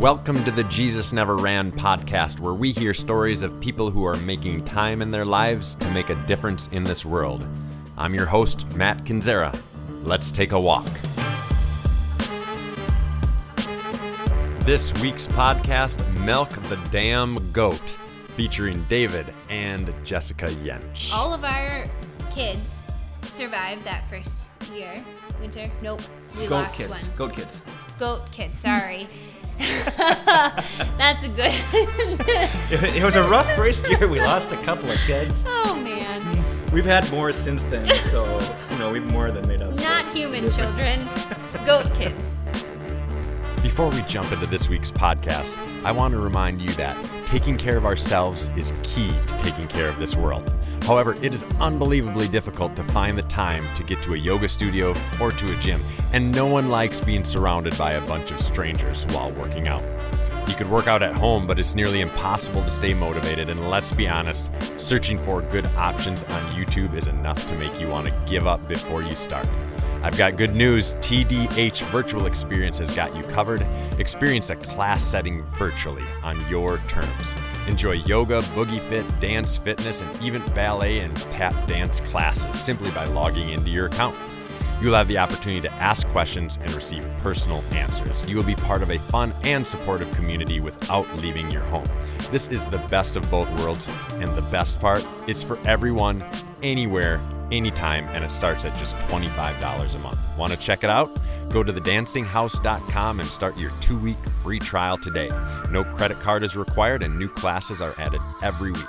Welcome to the Jesus Never Ran podcast, where we hear stories of people who are making time in their lives to make a difference in this world. I'm your host, Matt Kinzera. Let's take a walk. This week's podcast, Milk the Damn Goat, featuring David and Jessica Yench. All of our kids survived that first year. Winter? Nope. We Goat lost kids. one. Goat kids. Goat kids, sorry. That's a good. It, it was a rough first year. We lost a couple of kids. oh man. We've had more since then, so you know we've more than made up. for Not the human difference. children. Goat kids. Before we jump into this week's podcast, I want to remind you that taking care of ourselves is key to taking care of this world. However, it is unbelievably difficult to find the time to get to a yoga studio or to a gym, and no one likes being surrounded by a bunch of strangers while working out. You could work out at home, but it's nearly impossible to stay motivated, and let's be honest, searching for good options on YouTube is enough to make you want to give up before you start. I've got good news. TDH Virtual Experience has got you covered. Experience a class setting virtually on your terms. Enjoy yoga, boogie fit, dance, fitness, and even ballet and tap dance classes simply by logging into your account. You will have the opportunity to ask questions and receive personal answers. You will be part of a fun and supportive community without leaving your home. This is the best of both worlds, and the best part, it's for everyone, anywhere, anytime, and it starts at just $25 a month. Want to check it out? Go to thedancinghouse.com and start your two week free trial today. No credit card is required, and new classes are added every week.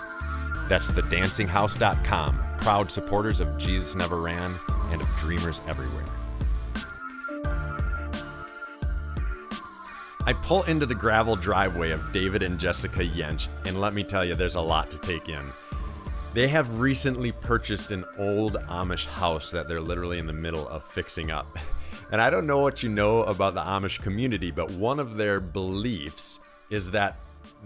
That's thedancinghouse.com, proud supporters of Jesus Never Ran and of dreamers everywhere. I pull into the gravel driveway of David and Jessica Yench, and let me tell you, there's a lot to take in. They have recently purchased an old Amish house that they're literally in the middle of fixing up. And I don't know what you know about the Amish community, but one of their beliefs is that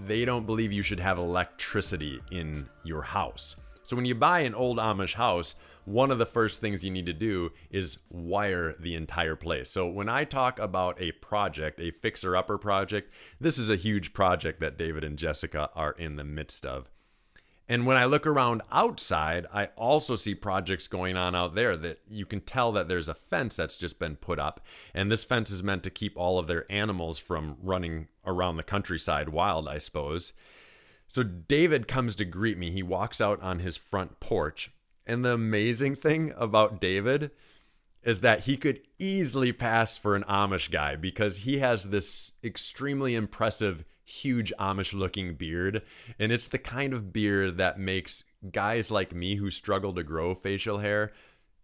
they don't believe you should have electricity in your house. So when you buy an old Amish house, one of the first things you need to do is wire the entire place. So when I talk about a project, a fixer upper project, this is a huge project that David and Jessica are in the midst of. And when I look around outside, I also see projects going on out there that you can tell that there's a fence that's just been put up. And this fence is meant to keep all of their animals from running around the countryside wild, I suppose. So David comes to greet me. He walks out on his front porch. And the amazing thing about David is that he could easily pass for an Amish guy because he has this extremely impressive, huge Amish looking beard. And it's the kind of beard that makes guys like me who struggle to grow facial hair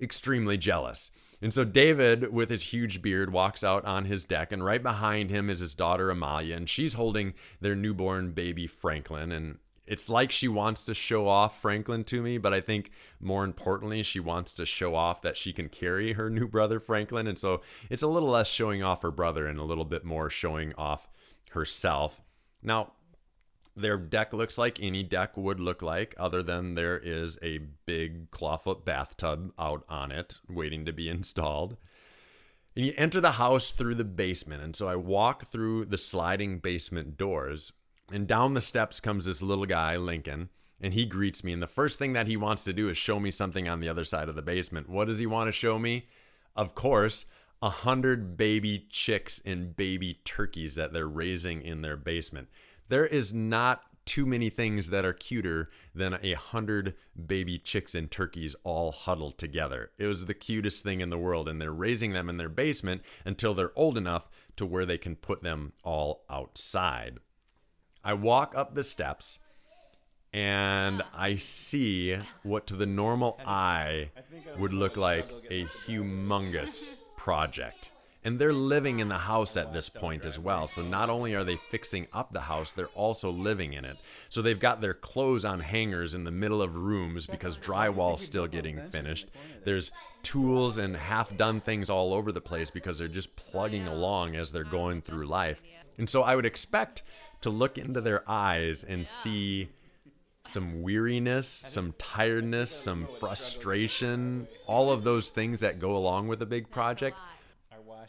extremely jealous. And so David, with his huge beard, walks out on his deck, and right behind him is his daughter Amalia, and she's holding their newborn baby Franklin. And it's like she wants to show off Franklin to me, but I think more importantly, she wants to show off that she can carry her new brother Franklin. And so it's a little less showing off her brother and a little bit more showing off herself. Now, their deck looks like any deck would look like, other than there is a big clawfoot bathtub out on it waiting to be installed. And you enter the house through the basement. And so I walk through the sliding basement doors, and down the steps comes this little guy, Lincoln, and he greets me. And the first thing that he wants to do is show me something on the other side of the basement. What does he want to show me? Of course, a hundred baby chicks and baby turkeys that they're raising in their basement. There is not too many things that are cuter than a hundred baby chicks and turkeys all huddled together. It was the cutest thing in the world, and they're raising them in their basement until they're old enough to where they can put them all outside. I walk up the steps and I see what to the normal eye would look like a humongous project. And they're living in the house at this point as well. So not only are they fixing up the house, they're also living in it. So they've got their clothes on hangers in the middle of rooms because drywall's still getting finished. There's tools and half done things all over the place because they're just plugging along as they're going through life. And so I would expect to look into their eyes and see some weariness, some tiredness, some frustration, all of those things that go along with a big project.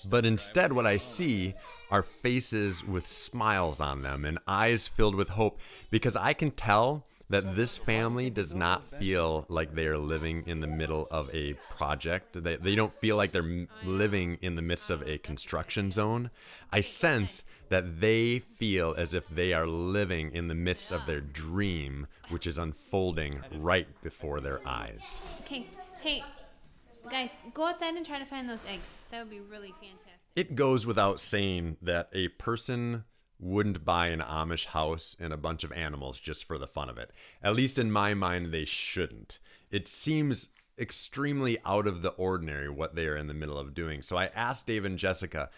But instead, what I see are faces with smiles on them and eyes filled with hope because I can tell that this family does not feel like they are living in the middle of a project. They, they don't feel like they're living in the midst of a construction zone. I sense that they feel as if they are living in the midst of their dream, which is unfolding right before their eyes. Okay. Hey, guys, go outside and try to find those eggs. That would be really fantastic. It goes without saying that a person wouldn't buy an Amish house and a bunch of animals just for the fun of it. At least in my mind, they shouldn't. It seems extremely out of the ordinary what they are in the middle of doing. So I asked Dave and Jessica,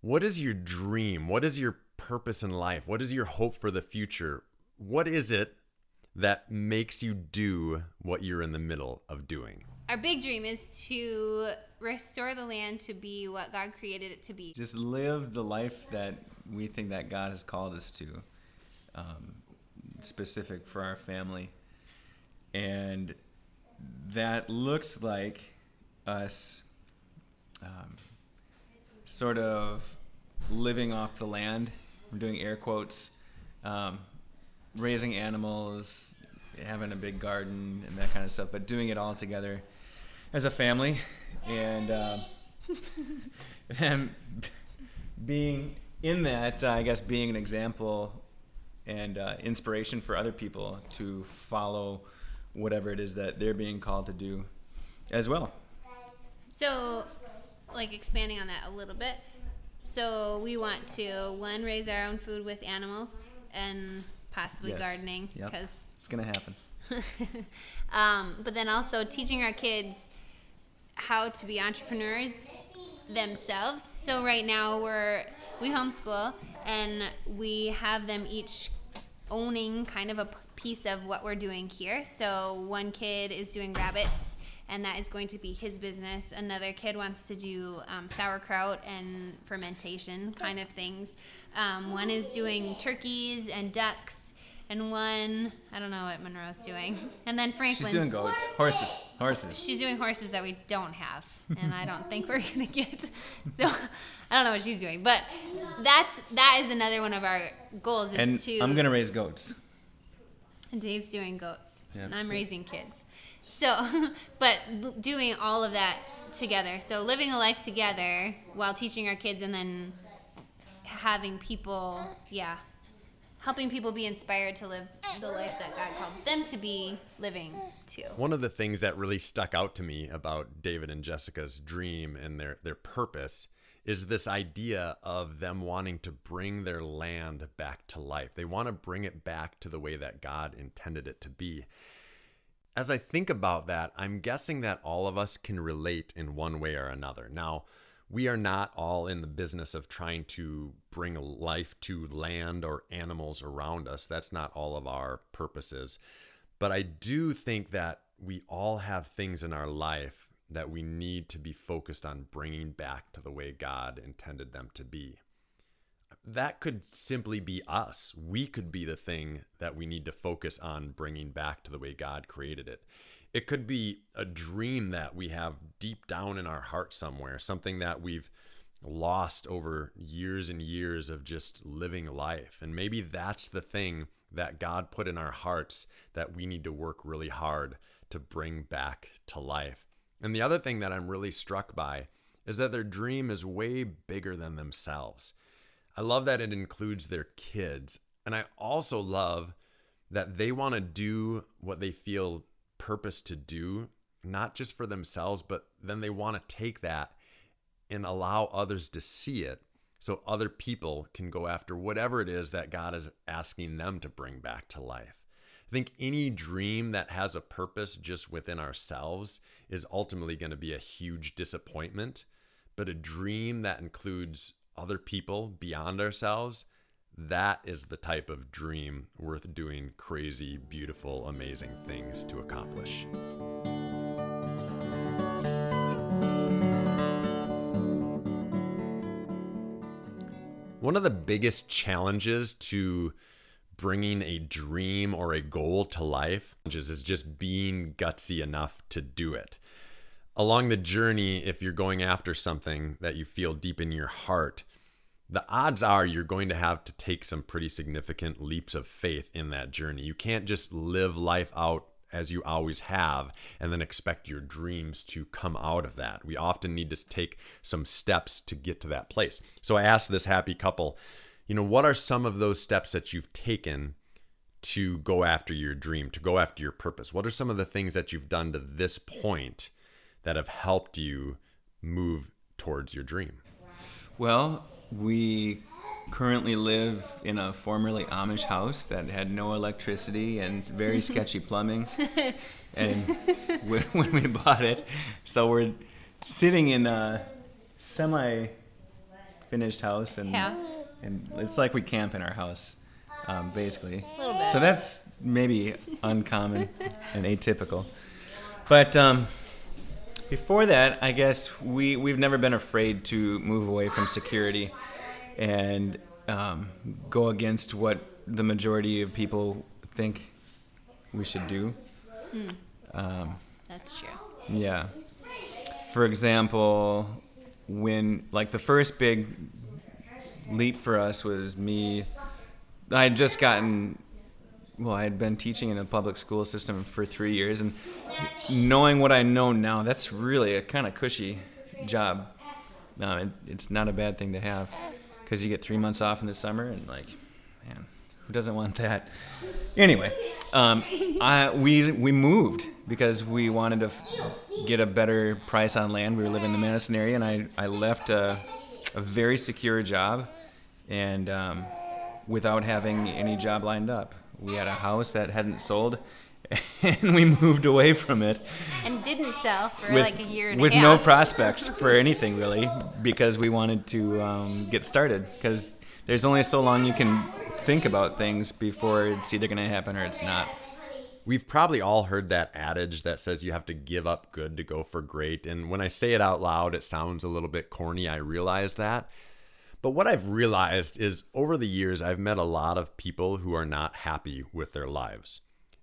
what is your dream? What is your purpose in life? What is your hope for the future? What is it that makes you do what you're in the middle of doing? Our big dream is to restore the land to be what God created it to be. Just live the life that we think that God has called us to, um, specific for our family. And that looks like us um, sort of living off the land. I'm doing air quotes, um, raising animals, having a big garden, and that kind of stuff, but doing it all together as a family. And, um, and being in that, uh, I guess, being an example and uh, inspiration for other people to follow whatever it is that they're being called to do as well. So, like expanding on that a little bit. So, we want to one raise our own food with animals and possibly Yes. gardening Yep. because It's going to happen. um, but then also teaching our kids how to be entrepreneurs themselves. So right now we're we homeschool and we have them each owning kind of a piece of what we're doing here. So one kid is doing rabbits and that is going to be his business. Another kid wants to do um, sauerkraut and fermentation kind of things. Um, one is doing turkeys and ducks, and one I don't know what Monroe's doing. And then Franklin's She's doing goats, horses, horses. she's doing horses that we don't have, and I don't think we're gonna get. So I don't know what she's doing, but that's that is another one of our goals is And to. I'm going to raise goats. And Dave's doing goats, Yeah. and I'm raising kids. So, but doing all of that together. So living a life together while teaching our kids, and then having people, yeah, helping people be inspired to live the life that God called them to be living too. One of the things that really stuck out to me about David and Jessica's dream and their, their purpose is this idea of them wanting to bring their land back to life. They want to bring it back to the way that God intended it to be. As I think about that, I'm guessing that all of us can relate in one way or another. Now, we are not all in the business of trying to bring life to land or animals around us. That's not all of our purposes. But I do think that we all have things in our life that we need to be focused on bringing back to the way God intended them to be. That could simply be us. We could be the thing that we need to focus on bringing back to the way God created it. It could be a dream that we have deep down in our heart somewhere, something that we've lost over years and years of just living life. And maybe that's the thing that God put in our hearts that we need to work really hard to bring back to life. And the other thing that I'm really struck by is that their dream is way bigger than themselves. I love that it includes their kids. And I also love that they want to do what they feel purpose to do, not just for themselves, but then they want to take that and allow others to see it so other people can go after whatever it is that God is asking them to bring back to life. I think any dream that has a purpose just within ourselves is ultimately going to be a huge disappointment. But a dream that includes other people beyond ourselves, that is the type of dream worth doing crazy, beautiful, amazing things to accomplish. One of the biggest challenges to bringing a dream or a goal to life is just being gutsy enough to do it. along the journey, if you're going after something that you feel deep in your heart, the odds are you're going to have to take some pretty significant leaps of faith in that journey. You can't just live life out as you always have and then expect your dreams to come out of that. We often need to take some steps to get to that place. So I asked this happy couple, you know, what are some of those steps that you've taken to go after your dream, to go after your purpose? What are some of the things that you've done to this point that have helped you move towards your dream? Well, we currently live in a formerly Amish house that had no electricity and very sketchy plumbing. and when we bought it, so we're sitting in a semi finished house and Yeah. and it's like we camp in our house um, basically. A little bit. So that's maybe uncommon and atypical. But um, before that, I guess we we've never been afraid to move away from security and um, go against what the majority of people think we should do. Um, That's true. yeah. For example, when like the first big leap for us was me. I had just gotten. Well, I had been teaching in a public school system for three years, and knowing what I know now, that's really a kind of cushy job. No, it, it's not a bad thing to have, because you get three months off in the summer, and like, man, who doesn't want that? Anyway, um, I, we we moved because we wanted to f- get a better price on land. We were living in the Madison area, and I, I left a, a very secure job, and um, without having any job lined up. We had a house that hadn't sold, and we moved away from it And didn't sell for with, like a year and with a half. With no prospects for anything really because we wanted to um, get started because there's only so long you can think about things before it's either going to happen or it's not We've probably all heard that adage that says you have to give up good to go for great. And when I say it out loud, it sounds a little bit corny. I realize that. But what I've realized is over the years, I've met a lot of people who are not happy with their lives.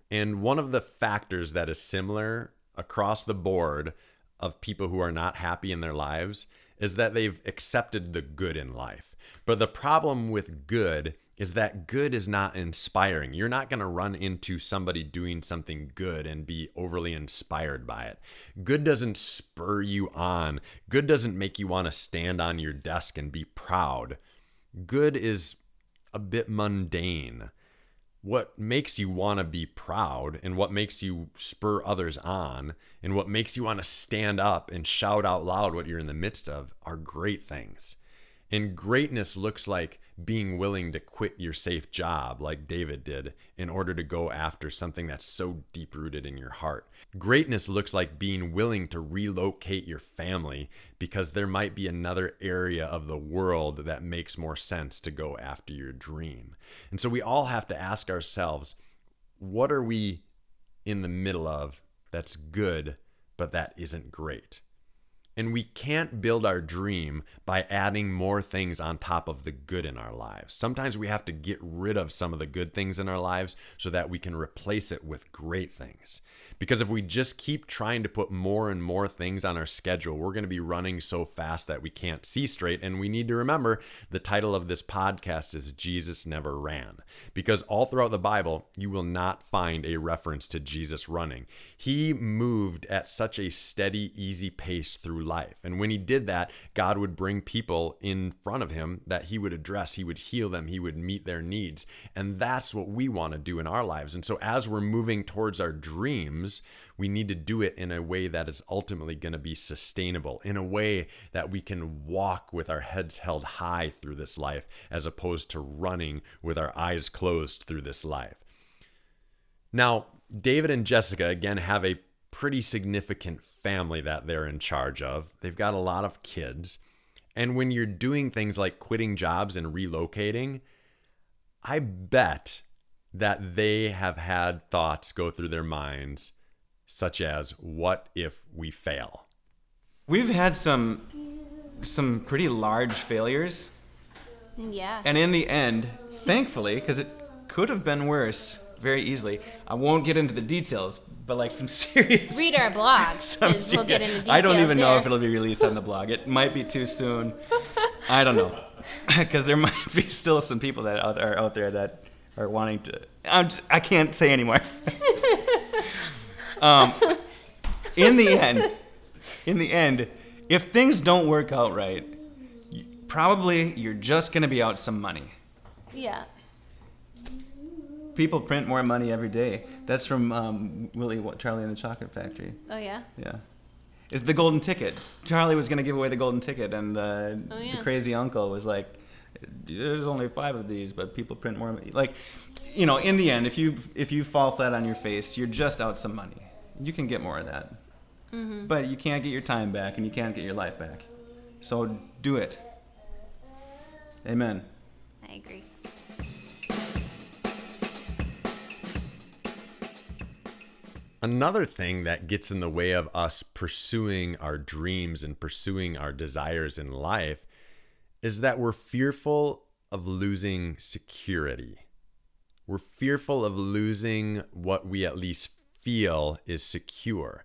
And one of the factors that is similar across the board of people who are not happy in their lives is that they've accepted the good in life. But the problem with good is that good is not inspiring. You're not going to run into somebody doing something good and be overly inspired by it. Good doesn't spur you on, good doesn't make you want to stand on your desk and be proud. Good is a bit mundane what makes you want to be proud and what makes you spur others on and what makes you want to stand up and shout out loud what you're in the midst of are great things. And greatness looks like being willing to quit your safe job, like David did, in order to go after something that's so deep rooted in your heart. Greatness looks like being willing to relocate your family because there might be another area of the world that makes more sense to go after your dream. And so we all have to ask ourselves what are we in the middle of that's good, but that isn't great? And we can't build our dream by adding more things on top of the good in our lives. Sometimes we have to get rid of some of the good things in our lives so that we can replace it with great things. Because if we just keep trying to put more and more things on our schedule, we're going to be running so fast that we can't see straight. And we need to remember the title of this podcast is Jesus Never Ran. Because all throughout the Bible, you will not find a reference to Jesus running. He moved at such a steady, easy pace through life. And when he did that, God would bring people in front of him that he would address. He would heal them, he would meet their needs. And that's what we want to do in our lives. And so as we're moving towards our dreams, we need to do it in a way that is ultimately going to be sustainable, in a way that we can walk with our heads held high through this life, as opposed to running with our eyes closed through this life. Now, David and Jessica, again, have a pretty significant family that they're in charge of. They've got a lot of kids. And when you're doing things like quitting jobs and relocating, I bet that they have had thoughts go through their minds, such as, what if we fail? we've had some some pretty large failures Yeah. and in the end thankfully because it could have been worse very easily. I won't get into the details, but like some serious. Read our blog. some 'cause we'll get into I don't details even know if it'll be released on the blog. It might be too soon. I don't know, because there might be still some people that are out there that are wanting to. I'm, j- I can't say anymore. um, in the end, in the end, if things don't work out right, probably you're just gonna be out some money. Yeah. People print more money every day. That's from um, Willie Charlie and the Chocolate Factory. Oh yeah. Yeah. It's the golden ticket. Charlie was gonna give away the golden ticket, and the, Oh, yeah. the crazy uncle was like, "There's only five of these, but people print more." money." Like, you know, in the end, if you if you fall flat on your face, you're just out some money. You can get more of that, Mm-hmm. but you can't get your time back, and you can't get your life back. So do it. Amen. I agree. Another thing that gets in the way of us pursuing our dreams and pursuing our desires in life is that we're fearful of losing security. We're fearful of losing what we at least feel is secure.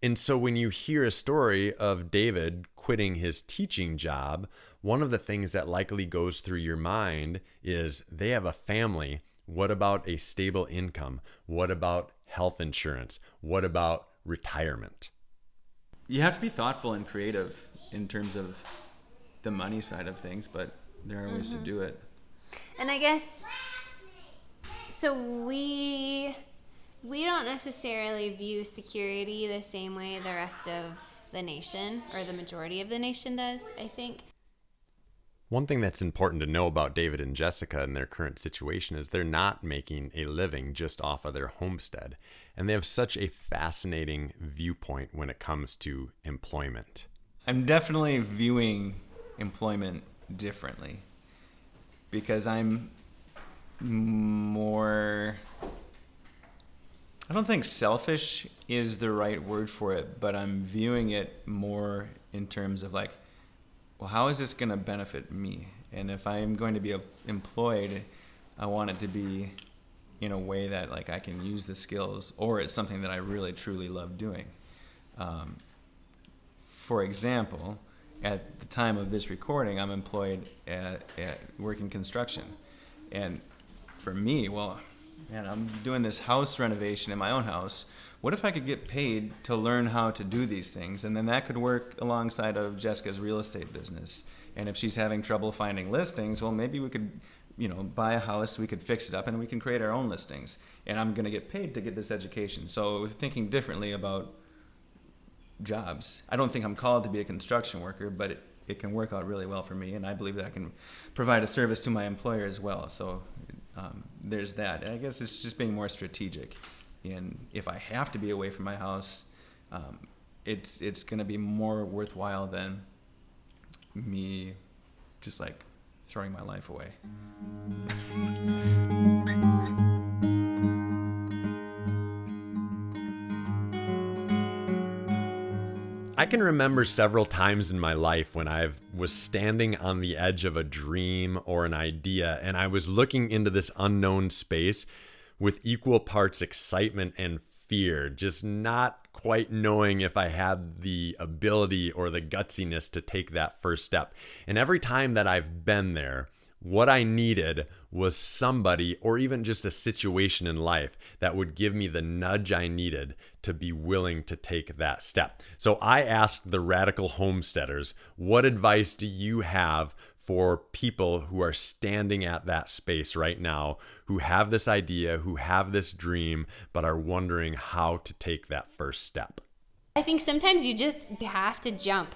And so when you hear a story of David quitting his teaching job, one of the things that likely goes through your mind is they have a family. What about a stable income? What about health insurance? What about retirement? You have to be thoughtful and creative in terms of the money side of things, but there are ways to do it. Mm-hmm. And I guess so we we don't necessarily view security the same way the rest of the nation or the majority of the nation does, I think. One thing that's important to know about David and Jessica and their current situation is they're not making a living just off of their homestead. And they have such a fascinating viewpoint when it comes to employment. I'm definitely viewing employment differently because I'm more. I don't think selfish is the right word for it, but I'm viewing it more in terms of like, well, how is this going to benefit me? And if I'm going to be employed, I want it to be in a way that like I can use the skills, or it's something that I really truly love doing. Um, for example, at the time of this recording, I'm employed at, at working construction, and for me, well, man, I'm doing this house renovation in my own house. What if I could get paid to learn how to do these things, and then that could work alongside of Jessica's real estate business? And if she's having trouble finding listings, well, maybe we could, you know, buy a house, we could fix it up, and we can create our own listings. And I'm going to get paid to get this education. So thinking differently about jobs. I don't think I'm called to be a construction worker, but it, it can work out really well for me, and I believe that I can provide a service to my employer as well. So um, there's that. And I guess it's just being more strategic. And if I have to be away from my house, um, it's it's going to be more worthwhile than me just like throwing my life away. I can remember several times in my life when I was standing on the edge of a dream or an idea and I was looking into this unknown space with equal parts excitement and fear, just not quite knowing if I had the ability or the gutsiness to take that first step. And every time that I've been there, what I needed was somebody or even just a situation in life that would give me the nudge I needed to be willing to take that step. So I asked the radical homesteaders, what advice do you have for people who are standing at that space right now, who have this idea, who have this dream, but are wondering how to take that first step? I think sometimes you just have to jump.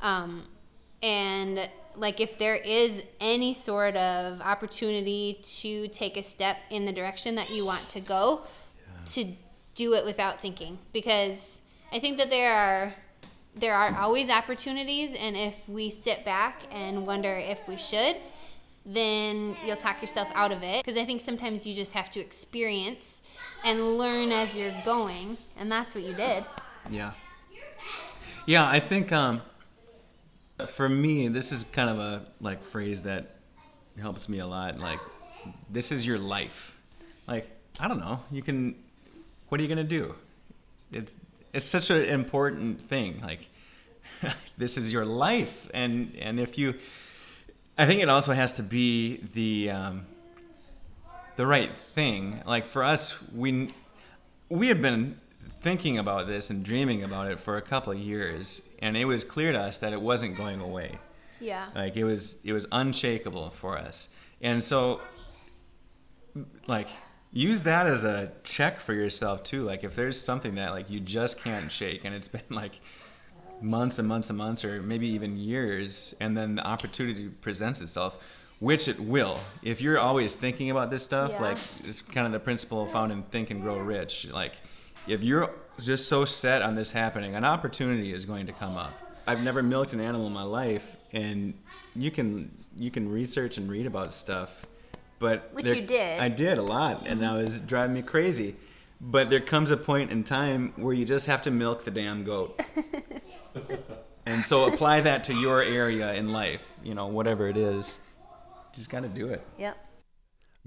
Um, and like if there is any sort of opportunity to take a step in the direction that you want to go, to do it without thinking. Because I think that there are there are always opportunities and if we sit back and wonder if we should, then you'll talk yourself out of it. Because I think sometimes you just have to experience and learn as you're going, and that's what you did. Yeah. Yeah, I think um, for me, this is kind of a like phrase that helps me a lot. Like, this is your life. Like, I don't know. You can. What are you gonna do? It's such an important thing. Like, this is your life, and and if you, I think it also has to be the um, the right thing. Like for us, we we had been thinking about this and dreaming about it for a couple of years, and it was clear to us that it wasn't going away. Yeah. Like it was it was unshakable for us. And so like use that as a check for yourself too. Like if there's something that like you just can't shake and it's been like months and months and months or maybe even years and then the opportunity presents itself which it will. If you're always thinking about this stuff Yeah. like it's kind of the principle found in think and grow rich. Like if you're just so set on this happening an opportunity is going to come up. I've never milked an animal in my life and you can you can research and read about stuff but Which there- you did. i did a lot and that mm-hmm. was driving me crazy but there comes a point in time where you just have to milk the damn goat and so apply that to your area in life you know whatever it is just got to do it Yep.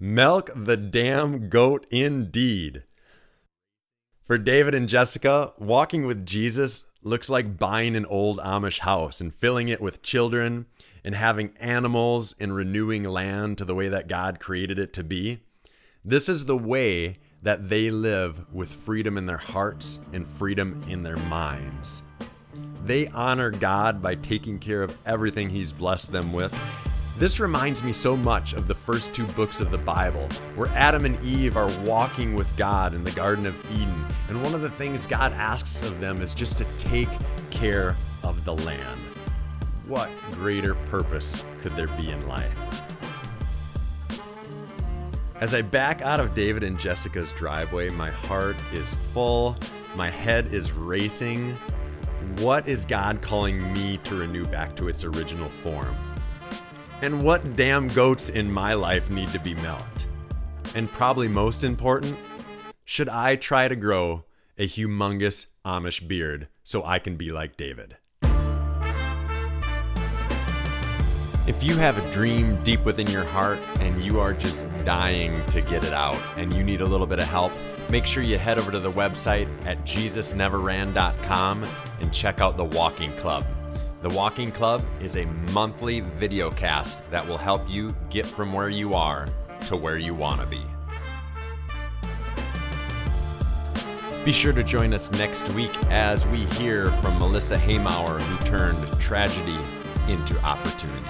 Milk the damn goat indeed. For David and Jessica, walking with Jesus looks like buying an old Amish house and filling it with children and having animals and renewing land to the way that God created it to be. This is the way that they live with freedom in their hearts and freedom in their minds. They honor God by taking care of everything He's blessed them with. This reminds me so much of the first two books of the Bible, where Adam and Eve are walking with God in the Garden of Eden. And one of the things God asks of them is just to take care of the land. What greater purpose could there be in life? As I back out of David and Jessica's driveway, my heart is full, my head is racing. What is God calling me to renew back to its original form? And what damn goats in my life need to be milked? And probably most important, should I try to grow a humongous Amish beard so I can be like David? If you have a dream deep within your heart and you are just dying to get it out and you need a little bit of help, make sure you head over to the website at jesusneverran.com and check out the Walking Club. The Walking Club is a monthly video cast that will help you get from where you are to where you want to be. Be sure to join us next week as we hear from Melissa Haymauer, who turned tragedy into opportunity.